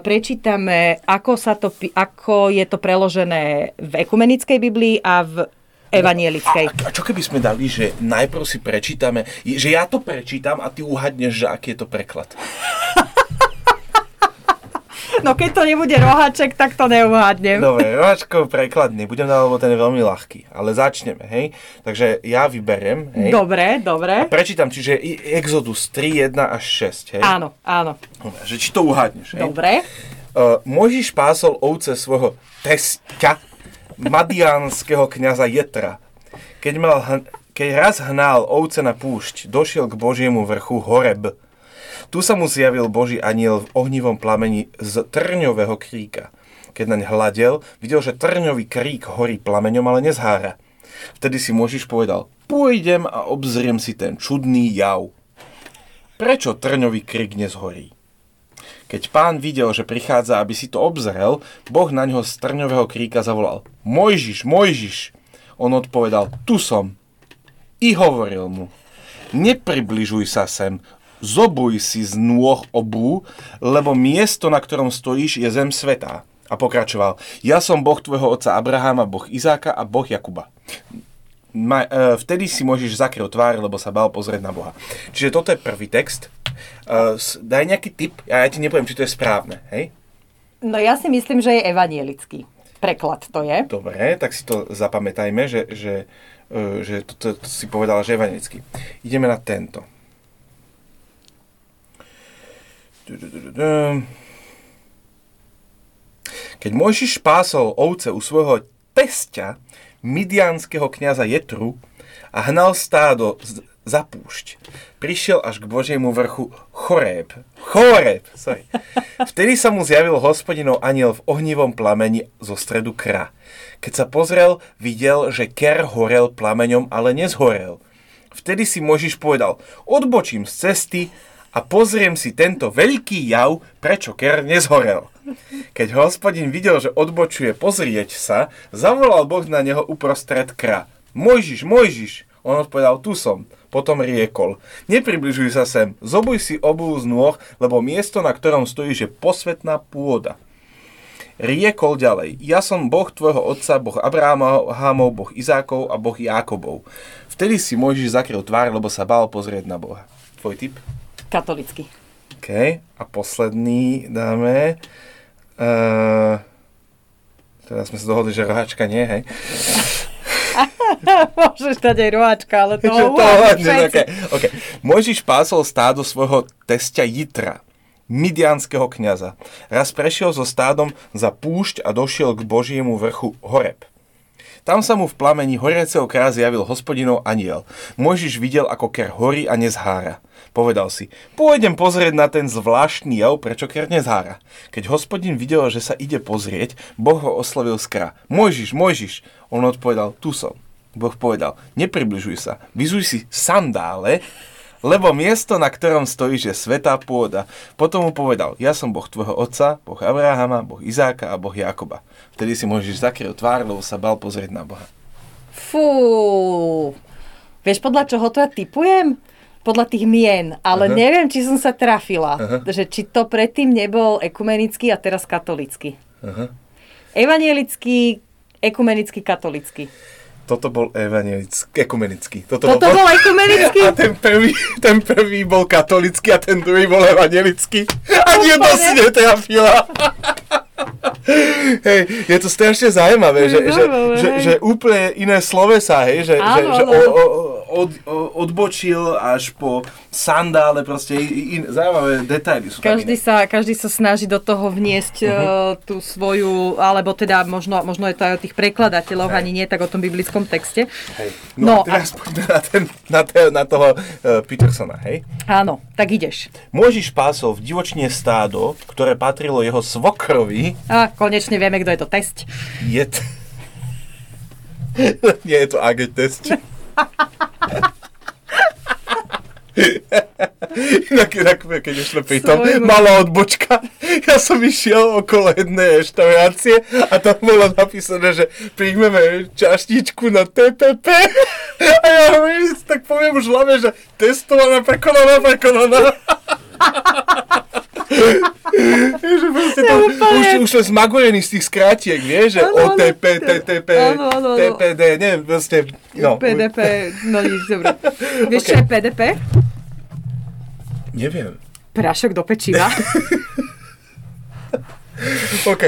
prečítame, ako, sa to, ako je to preložené v ekumenickej Biblii a v evanielickej. A, a čo keby sme dali, že najprv si prečítame, že ja to prečítam a ty uhadneš, že aký je to preklad. No keď to nebude roháček, tak to neuhádnem. Dobre, rohačkov preklad nebudem dať, lebo ten je veľmi ľahký. Ale začneme, hej. Takže ja vyberiem, hej. Dobre, dobre. Prečítam, čiže Exodus 3, 1 až 6, hej. Áno, áno. Dobre, Že či to uhádneš, hej. Dobre. Uh, Mojžiš pásol ovce svojho tesťa, madiánskeho kniaza Jetra. Keď, mal, keď raz hnal ovce na púšť, došiel k Božiemu vrchu Horeb. Tu sa mu zjavil Boží aniel v ohnivom plameni z trňového kríka. Keď naň hľadel, videl, že trňový krík horí plameňom, ale nezhára. Vtedy si Možiš povedal, pôjdem a obzriem si ten čudný jav. Prečo trňový krík nezhorí? Keď pán videl, že prichádza, aby si to obzrel, Boh na ňo z trňového kríka zavolal Mojžiš, Mojžiš. On odpovedal, tu som. I hovoril mu, nepribližuj sa sem, zobuj si z nôh obú, lebo miesto, na ktorom stojíš, je zem svetá. A pokračoval, ja som Boh tvojho otca Abraháma, Boh Izáka a Boh Jakuba. Ma, e, vtedy si môžeš zakryť tvár, lebo sa bál pozrieť na Boha. Čiže toto je prvý text. S- daj nejaký tip, a ja ti nepoviem, či to je správne, hej? No ja si myslím, že je evanielický. Preklad to je. Dobre, tak si to zapamätajme, že, že, e, že to, to, to si povedala, že evangelicky. Ideme na tento. Keď Mojžiš pásol ovce u svojho tesťa, midianského kniaza Jetru, a hnal stádo za púšť, prišiel až k Božiemu vrchu Choreb. Choreb, sorry. Vtedy sa mu zjavil hospodinov aniel v ohnivom plameni zo stredu kra. Keď sa pozrel, videl, že ker horel plameňom, ale nezhorel. Vtedy si Možiš povedal, odbočím z cesty a pozriem si tento veľký jav, prečo ker nezhorel. Keď hospodin videl, že odbočuje pozrieť sa, zavolal Boh na neho uprostred kra. Mojžiš, Mojžiš! On odpovedal, tu som. Potom riekol, nepribližuj sa sem, zobuj si obu z nôh, lebo miesto, na ktorom stojíš, je posvetná pôda. Riekol ďalej, ja som Boh tvojho otca, Boh Abrahamov, Boh Izákov a Boh Jákobov. Vtedy si Mojžiš zakryl tvár, lebo sa bál pozrieť na Boha. Tvoj tip? Katolický. OK. A posledný dáme. Uh, teraz sme sa dohodli, že rohačka nie, hej? Môžeš dať aj roháčka, ale to, všetci. okay. okay. Mojžiš pásol stádo svojho tesťa Jitra, midianského kniaza. Raz prešiel so stádom za púšť a došiel k Božiemu vrchu Horeb. Tam sa mu v plameni horiaceho kra zjavil hospodinov aniel. Mojžiš videl, ako ker horí a nezhára. Povedal si, pôjdem pozrieť na ten zvláštny jav, prečo ker nezhára. Keď hospodin videl, že sa ide pozrieť, Boh ho oslovil z kra. Mojžiš, Mojžiš. On odpovedal, tu som. Boh povedal, nepribližuj sa, vyzuj si sandále lebo miesto, na ktorom stojíš, je svetá pôda. Potom mu povedal, ja som Boh tvojho otca, Boh Abrahama, Boh Izáka a Boh Jakoba. Vtedy si môžeš zakrývať tvár, lebo sa bal pozrieť na Boha. Fú. Vieš, podľa čoho to ja typujem? Podľa tých mien, ale Aha. neviem, či som sa trafila. Aha. Že či to predtým nebol ekumenický a teraz katolický. Aha. Evanielický, ekumenický, katolický. Toto bol evangelický, ekumenický. Toto, Toto bol ekumenický? A ten prvý, ten prvý bol katolický a ten druhý bol evangelický. Ani jedno si netrafila. Hej, je to strašne zaujímavé, že, že, že, že úplne iné slovesa, hej, že, že, Áno, že áno. o, o, od, odbočil až po sandále, proste in, zaujímavé detaily sú tam Každý iné. sa, každý sa snaží do toho vniesť uh tú svoju, alebo teda možno, možno je to aj o tých prekladateľoch, Hej. ani nie tak o tom biblickom texte. Hej. No No, a teraz poďme na, ten, na, te, na toho uh, Petersona, hej. Áno, tak ideš. Môžiš pásol v divočne stádo, ktoré patrilo jeho svokrovi, A konečne vieme, kto je to test. je t... Nie je to AG test. Inak, inak, keď už sme pri tom, malá odbočka. Ja som išiel okolo jednej reštaurácie a tam bolo napísané, že príjmeme čaštičku na TPP. A ja hovorím, tak poviem už hlave, že testovaná, prekonaná, prekonaná. že proste to, už, už sme zmagojení z tých skrátiek, vieš, že áno. OTP, TTP. TPD, neviem, proste, no. PDP, no nič, dobre. Vieš, čo je PDP? Neviem. Prašok do pečiva. OK.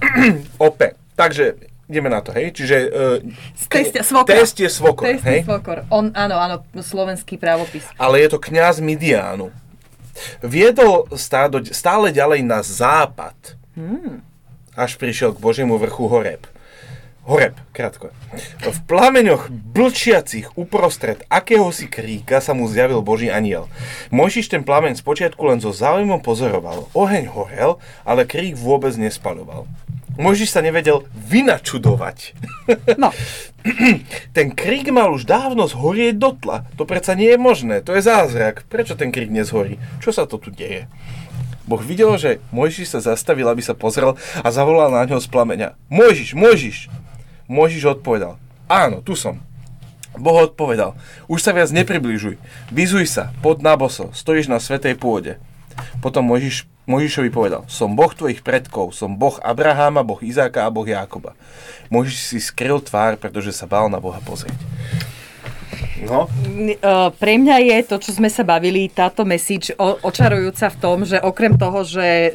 OP. Takže ideme na to, hej? Čiže uh, Test- svokra. test je svokor, Test hej? svokor. On, áno, áno, slovenský právopis. Ale je to kňaz Midiánu. Viedol stádo stále ďalej na západ, Hmm. až prišiel k Božiemu vrchu Horeb. Horeb, krátko. V plameňoch blčiacich uprostred akéhosi kríka sa mu zjavil Boží aniel. Mojžiš ten plameň spočiatku len so záujmom pozoroval. Oheň horel, ale krík vôbec nespaľoval. Mojžiš sa nevedel vynačudovať. No, Ten krík mal už dávno zhorieť do tla. To predsa nie je možné, to je zázrak. Prečo ten krík nezhorí? Čo sa to tu deje? Boh videl, že Mojžiš sa zastavil, aby sa pozrel a zavolal na ňo z plameňa. Mojžiš, Mojžiš! Mojžiš odpovedal. Áno, tu som. Boh odpovedal. Už sa viac nepribližuj. Vyzuj sa, pod na boso, stojíš na svetej pôde. Potom Mojžiš, Mojžišovi povedal, som Boh tvojich predkov, som Boh Abraháma, Boh Izáka a Boh Jákoba. Mojžiš si skryl tvár, pretože sa bál na Boha pozrieť. No, uh, pre mňa je to, čo sme sa bavili, táto message očarujúca v tom, že okrem toho, že uh,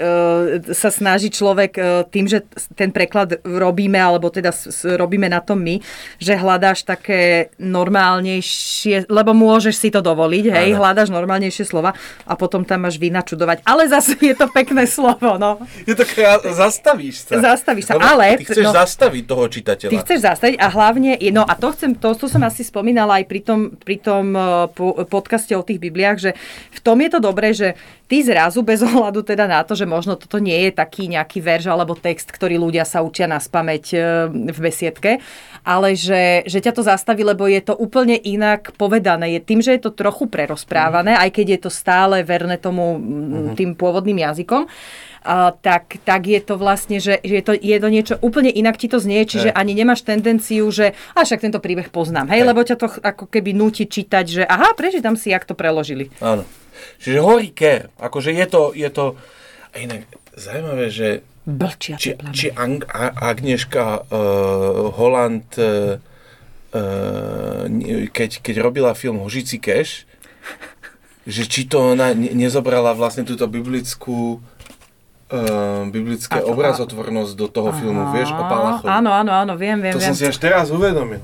sa snaží človek uh, tým, že ten preklad robíme, alebo teda robíme na tom my, že hľadáš také normálnejšie, lebo môžeš si to dovoliť, hej, Áno. hľadáš normálnejšie slova a potom tam máš vynačudovať. Ale zase je to pekné slovo, no. je to krá... zastavíš sa. Zastavíš sa, Lebo ale- Ty chceš no- zastaviť toho čitateľa. Ty chceš zastaviť a hlavne, no a to chcem, to, to som asi spomínala aj pri tom, pri tom po, podcaste o tých Bibliách, že v tom je to dobré, že ty zrazu bez ohľadu teda na to, že možno toto nie je taký nejaký verš alebo text, ktorý ľudia sa učia na spameť eh, v besiedke, ale že, že ťa to zastaví, lebo je to úplne inak povedané. Je tým, že je to trochu prerozprávané, aj keď je to stále verné tomu mm, tým pôvodným jazykom, tak, tak je to vlastne, že, že je, to, je to niečo úplne inak ti to znie, čiže Hej. ani nemáš tendenciu, že a však tento príbeh poznám, hej, Hej. lebo ťa to ako keby núti čítať, že aha, prečítam si, jak to preložili. Áno. Čiže horí care. Akože je to, je to... A inak zaujímavé, že Blčia či, či Ang- A- Agnieszka uh, Holland, uh, keď, keď robila film Hožici Cash, že či to ona ne- nezobrala vlastne túto biblickú uh, biblické A obrazotvornosť do toho filmu, vieš, o Palachovi. Áno, áno, áno, viem, viem, To viem. som si až teraz uvedomil.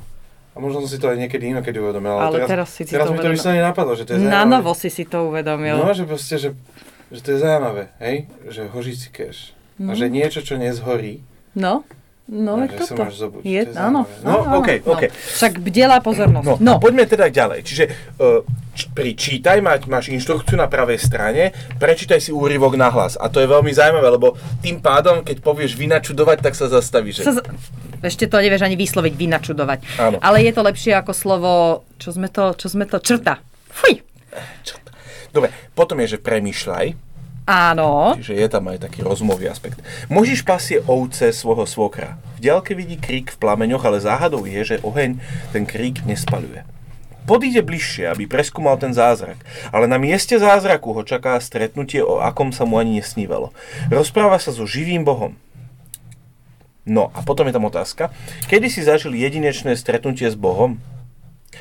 A možno som si to aj niekedy inokedy uvedomil. Ale, Ale teraz, teraz si si teraz to mi to vyslovene napadlo, že to je Na zaujímavé. novo si si to uvedomil. No, že proste, že, že to je zaujímavé, hej? Že hožíci cash. A že niečo, čo nezhorí, No, no, sa toto. Je, to je áno. No, áno, áno, okej, no. okej. Však bdelá pozornosť. No, No, a poďme teda ďalej. Čiže uh, č- pri čítaj máš, máš inštrukciu na pravej strane, prečítaj si úryvok na hlas. A to je veľmi zaujímavé, lebo tým pádom, keď povieš vynačudovať, tak sa zastavíš. sa, Že... z- ešte to nevieš ani vysloviť, vynačudovať. Áno. Ale je to lepšie ako slovo, čo sme to, čo sme to, črta. Fuj, Čo to? Dobre, potom je, že premýšľaj, Áno. čiže je tam aj taký rozmový aspekt. Možiš pasie ovce svojho svokra. V ďalke vidí krík v plameňoch, ale záhadou je, že oheň ten krík nespaľuje. Podíde bližšie, aby preskúmal ten zázrak, ale na mieste zázraku ho čaká stretnutie, o akom sa mu ani nesnívalo. Rozpráva sa so živým Bohom. No a potom je tam otázka. Kedy si zažil jedinečné stretnutie s Bohom?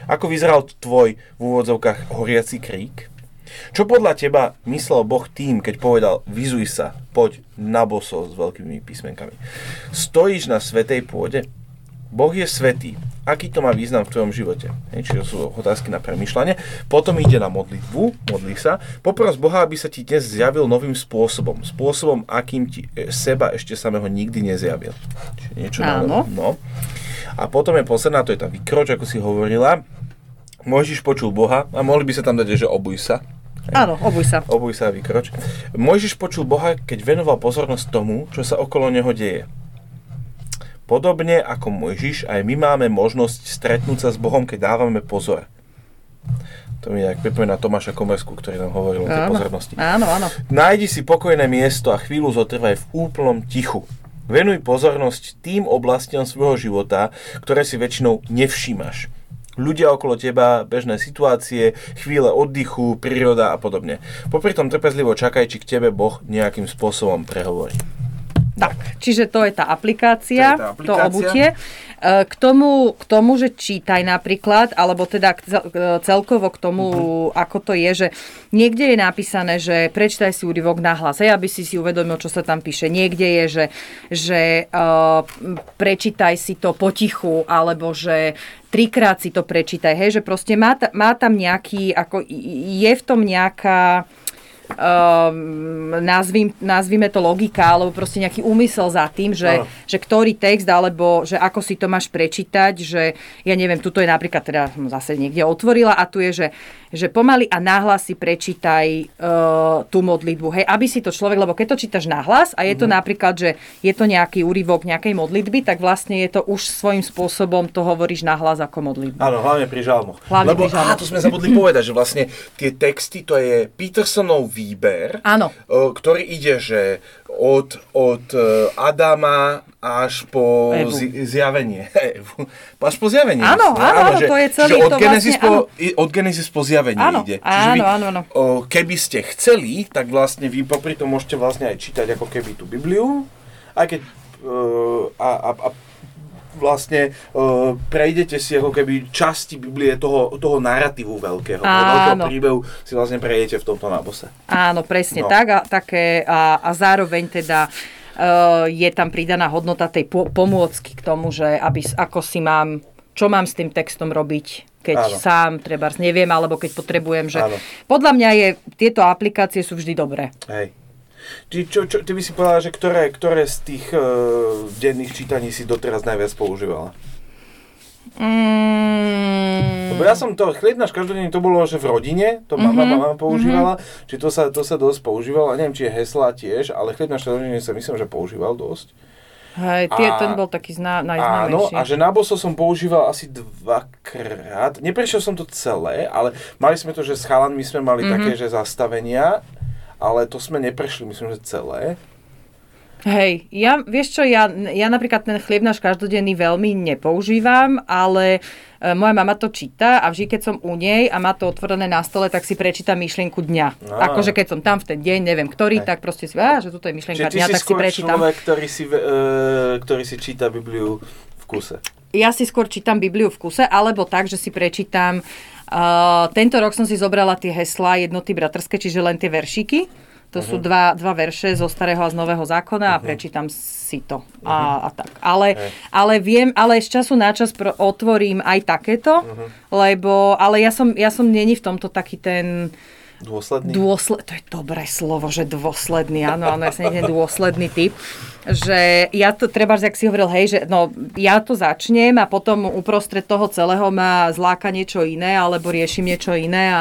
Ako vyzeral tvoj v úvodzovkách horiaci krík? Čo podľa teba myslel Boh tým, keď povedal vyzuj sa, poď na boso s veľkými písmenkami? Stojíš na svetej pôde? Boh je svetý. Aký to má význam v tvojom živote? Hej, čiže sú otázky na premyšľanie. Potom ide na modlitbu, modlí sa. Popros Boha, aby sa ti dnes zjavil novým spôsobom. Spôsobom, akým ti e, seba ešte samého nikdy nezjavil. Čiže niečo Áno. nové. No. A potom je posledná, to je tá vykroč, ako si hovorila. Mojžiš počul Boha a mohli by sa tam dať, že obuj sa. Áno, obuj sa. Obuj sa a vykroč. Mojžiš počul Boha, keď venoval pozornosť tomu, čo sa okolo neho deje. Podobne ako Mojžiš, aj my máme možnosť stretnúť sa s Bohom, keď dávame pozor. To mi tak pripomína Tomáša Komersku, ktorý nám hovoril o tej Áno. pozornosti. Áno, áno. Nájdi si pokojné miesto a chvíľu zotrvaj v úplnom tichu. Venuj pozornosť tým oblastiam svojho života, ktoré si väčšinou nevšímaš. Ľudia okolo teba, bežné situácie, chvíle oddychu, príroda a podobne. Popri tom trpezlivo čakaj, či k tebe Boh nejakým spôsobom prehovorí. Tak, čiže to je tá aplikácia, To je tá to aplikácia. obutie. E, K tomu, k tomu, že čítaj napríklad, alebo teda k- celkovo k tomu, Mhm. ako to je, že niekde je napísané, že prečítaj si úryvok nahlas, hej, aby si si uvedomil, čo sa tam píše. Niekde je, že, že uh, prečítaj si to potichu, alebo že trikrát si to prečítaj, hej, že proste má, má tam nejaký, ako je v tom nejaká um, nazvím, nazvime to logika, alebo proste nejaký úmysel za tým, že, že ktorý text, alebo že ako si to máš prečítať, že ja neviem, tuto je napríklad, teda som zase niekde otvorila a tu je, že, že pomaly a náhlas si prečítaj uh, tú modlitbu, hej, aby si to človek, lebo keď to čítaš nahlas a je to napríklad, že je to nejaký úryvok nejakej modlitby, tak vlastne je to už svojím spôsobom, to hovoríš nahlas ako modlitbu. Áno, hlavne pri žalmoch. Hlavne Lebo, pri žalmoch. Á, to sme zabudli povedať, že vlastne tie texty, to je Petersonov výber, Áno. ktorý ide, že od, od e, Adama až po zi- zjavenie. Až po zjavenie. Áno, áno, áno, že, to je celý, že od, to Genesis vlastne, po, i- od Genesis po zjavenie Áno, ide. áno, vy, áno, áno. O, keby ste chceli, tak vlastne vy popri tom môžete vlastne aj čítať ako keby tú Bibliu, aj keď e, a, a, a vlastne uh, prejdete si ako keby časti Biblie toho, toho narratívu veľkého, toho veľkého Áno. príbehu si vlastne prejdete v tomto nábose. Áno, presne No. tak. A, také, a, a zároveň teda uh, je tam pridaná hodnota tej po, pomôcky k tomu, že aby, ako si mám, čo mám s tým textom robiť, keď Áno. sám treba neviem, alebo keď potrebujem. Že Áno. podľa mňa je, tieto aplikácie sú vždy dobré. Hej. Ty, čo, čo, ty by si povedala, že ktoré, ktoré z tých uh, denných čítaní si doteraz najviac používala? Mm, Lebo ja som to, chlieb náš každodenne, to bolo, že v rodine, to mama, Mhm, mama používala, či to sa, to sa dosť používalo, neviem, či je hesla tiež, ale chlieb náš každodenne sa myslím, že používal dosť. hej, tie, a- ten bol taký zná, Áno, najznámejší. a že na boso som používal asi dvakrát. Neprešiel som to celé, ale mali sme to, že s chalanmi sme mali Mhm. mm-hmm. také, že zastavenia, ale to sme neprešli, myslím, že celé. Hej, ja, vieš čo, ja, ja napríklad ten chlieb náš každodenný veľmi nepoužívam, ale e, moja mama to číta a vždy, keď som u nej a má to otvorené na stole, tak si prečítam myšlienku dňa. Á. Akože keď som tam v ten deň, neviem ktorý, Hej. tak proste si, á, že toto je myšlienka Čiže dňa, tak si prečítam. človek, ktorý si, e, ktorý si číta Bibliu v kuse. Ja si skôr čítam Bibliu v kuse, alebo tak, že si prečítam. Uh, tento rok som si zobrala tie heslá jednoty bratrské, čiže len tie veršíky. To sú dva, dva verše zo starého a z nového zákona a prečítam si to. A, a tak. Ale, Hej. ale viem, ale z času na čas pro, otvorím aj takéto, lebo, ale ja som, ja som není v tomto taký ten Dôsledný? dôsled, to je dobré slovo, že dôsledný, áno, áno, ja som niekde dôsledný typ, že ja to, treba, jak si hovoril, hej, že no, ja to začnem a potom uprostred toho celého ma zláka niečo iné, alebo riešim niečo iné a,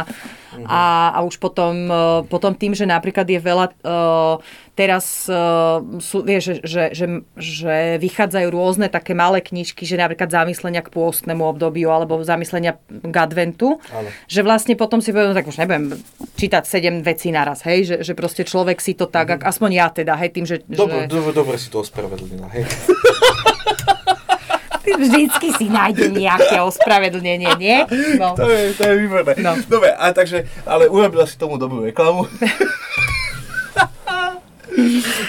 a, a už potom, uh, potom tým, že napríklad je veľa uh, teraz uh, sú, vieš, že, že, že vychádzajú rôzne také malé knižky, že napríklad zamyslenia k pôstnemu obdobiu alebo zamyslenia k adventu, Áno. že vlastne potom si poviem, no tak už nebudem čítať sedem vecí naraz, hej, že, že proste človek si to tak, ak, aspoň ja teda, hej, tým, že... Dobre, že... dobre, dobre si to ospravedlnila, hej. Vždycky si nájde nejaké ospravedlnenie, nie? No. To je, to je výborné. No. Dobre, a takže, ale urobila si tomu dobrú reklamu.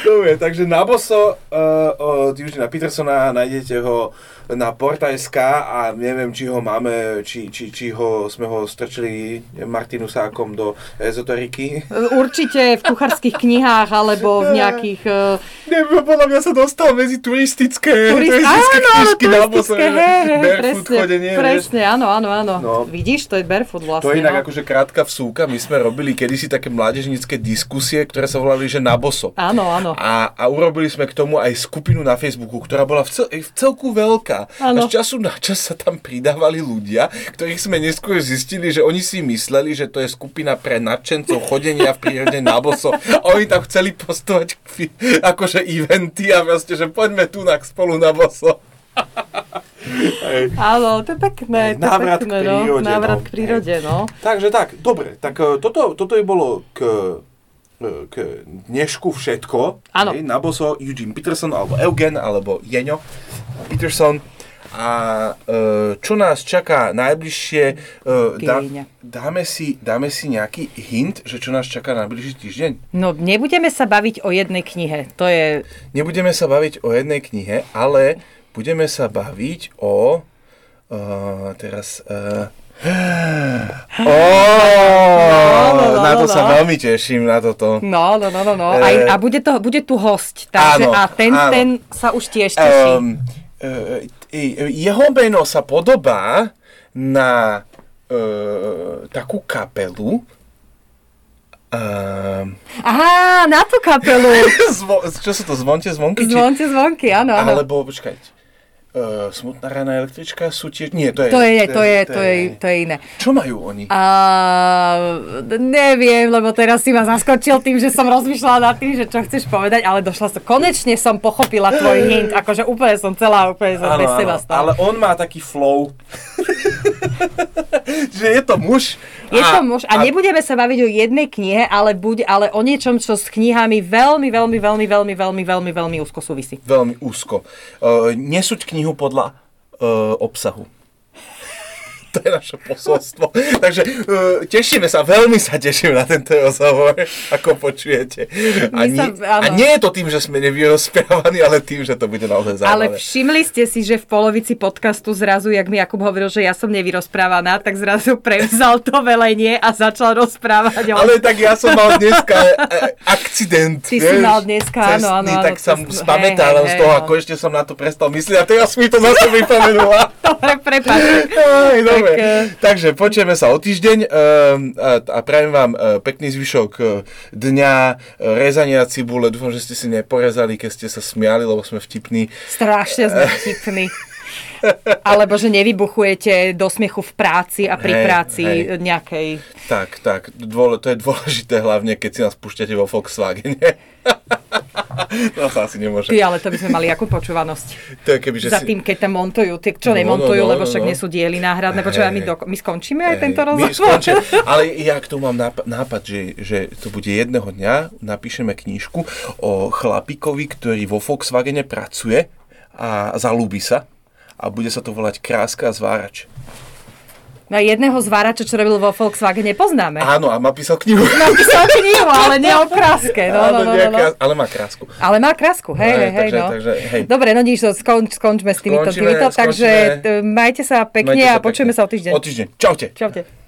Dobre, takže na boso uh, od Eugena Petersona nájdete ho na Porta.sk a neviem, či ho máme, či, či, či ho, sme ho strčili Martinusákom do ezoteriky. Určite v kuchárskych knihách alebo v nejakých... Uh, Neviem, podľa mňa sa dostal medzi turistické, turist... turistické Áno, áno, knižky na boso. hej, Barefoot presne, chodenie, presne, áno, áno, áno. No. Vidíš, to je barefoot vlastne. To je inak no. akože krátka vsúka. My sme robili kedysi také mládežnícke diskusie, ktoré sa volali, že na boso. Áno, áno. A, a urobili sme k tomu aj skupinu na Facebooku, ktorá bola v, cel, v celku veľká. Áno. A z času na čas sa tam pridávali ľudia, ktorých sme neskôr zistili, že oni si mysleli, že to je skupina pre nadšencov chodenia v prírode na boso. A oni tam chceli postovať akože eventy a proste, že poďme tu na spolu na boso. Hej. Áno, to je pekné, to Návrat k pekné, no. prírode, Návrat no. k prírode, no. Takže tak, dobre, tak e, toto, toto je bolo k, k dnešku všetko. Áno. Na boso Eugene Peterson, alebo Eugen, alebo Jeňo Peterson. A e, čo nás čaká najbližšie, e, dá, dáme, si, dáme si nejaký hint, že čo nás čaká najbližší týždeň? No, nebudeme sa baviť o jednej knihe. To je... Nebudeme sa baviť o jednej knihe, ale budeme sa baviť o... E, teraz... E, Oh, no, no, na to no, sa no. veľmi teším, na toto. No, no, no, no, no. Eh. Aj, a bude, to, bude tu host. Takže, Áno, a ten, áno. ten sa už tiež teší. Um, jeho meno sa podobá na uh, takú kapelu. Um, Aha, na tú kapelu. zvo, čo sú to, zvonte, zvonky? Zvonte zvonky, áno, áno. Alebo, počkajte, uh, smutná rána električka sú tiež... Nie, to je... To je, to je, to je, to je iné. Čo majú oni? A neviem, lebo teraz si ma zaskočil tým, že som rozmýšľala nad tým, že čo chceš povedať, ale došla som, konečne som pochopila tvoj hint, akože úplne som celá, úplne som bez seba stala. ale on má taký flow. že je to muž. Je to muž a nebudeme sa baviť o jednej knihe, ale, buď, ale o niečom, čo s knihami veľmi, veľmi, veľmi, veľmi, veľmi, veľmi, veľmi úzko súvisí. Veľmi úzko. Uh, nesúď knihu podľa uh, obsahu. To je naše posolstvo. Takže uh, tešíme sa, veľmi sa teším na tento rozhovor, ako počujete. A, My sa- a nie je to tým, že sme nevyrozprávaní, ale tým, že to bude naozaj Ale zaujímavé. všimli ste si, že v polovici podcastu zrazu, jak mi Jakub hovoril, že ja som nevyrozprávaná, tak zrazu prevzal to velenie a začal rozprávať o... Ale tak ja som mal dneska e, akcident. Ty si mal dneska, áno, áno, cestný, áno, tak sa cestný, spamätal z toho, hej, ako ešte som na to prestal myslieť a teraz mi to zase vypomenula. Dobre, prepáč. Dobre. Eh, Takže počujeme sa o týždeň ehm, a, prajem vám eh, pekný zvyšok eh, dňa, eh, rezania cibule. Dúfam, že ste si neporezali, keď ste sa smiali, lebo sme vtipní. Strašne sme vtipní. Alebo že nevybuchujete do smiechu v práci a pri Hej, práci hej. nejakej... Tak, tak, dôle, to je dôležité hlavne, keď si nás púšťate vo Volkswagene. to sa asi nemôže. Ty, ale to by sme mali akú počúvanosť. To je keby, že Za si... tým, keď tam montujú, tie, čo No, nemontujú, no, no, lebo však no. nie sú diely náhradné. Počúvaj, my, do, my skončíme aj Hej, tento rozhovor. Ale ja k tomu mám nápad, nápad že, že to bude jedného dňa, napíšeme knížku o chlapíkovi, ktorý vo Volkswagene pracuje a zalúbi sa a bude sa to volať Kráska a zvárač. No jedného zvárača, čo robil vo Volkswagene, poznáme. Áno, a napísal knihu. Napísal knihu, ale nie o kráske. No, no, no, no, no. nejaká- Ale má krásku. Ale má krásku, hej, Hej, hej, hej, takže- no. takže, hej. Dobre, no nič, skonč, skončme s týmito, Skončíme, týmito takže skončíme. t- majte sa pekne Majte a sa počujeme pekne. sa o týždeň. O týždeň. Čaute. Čaute.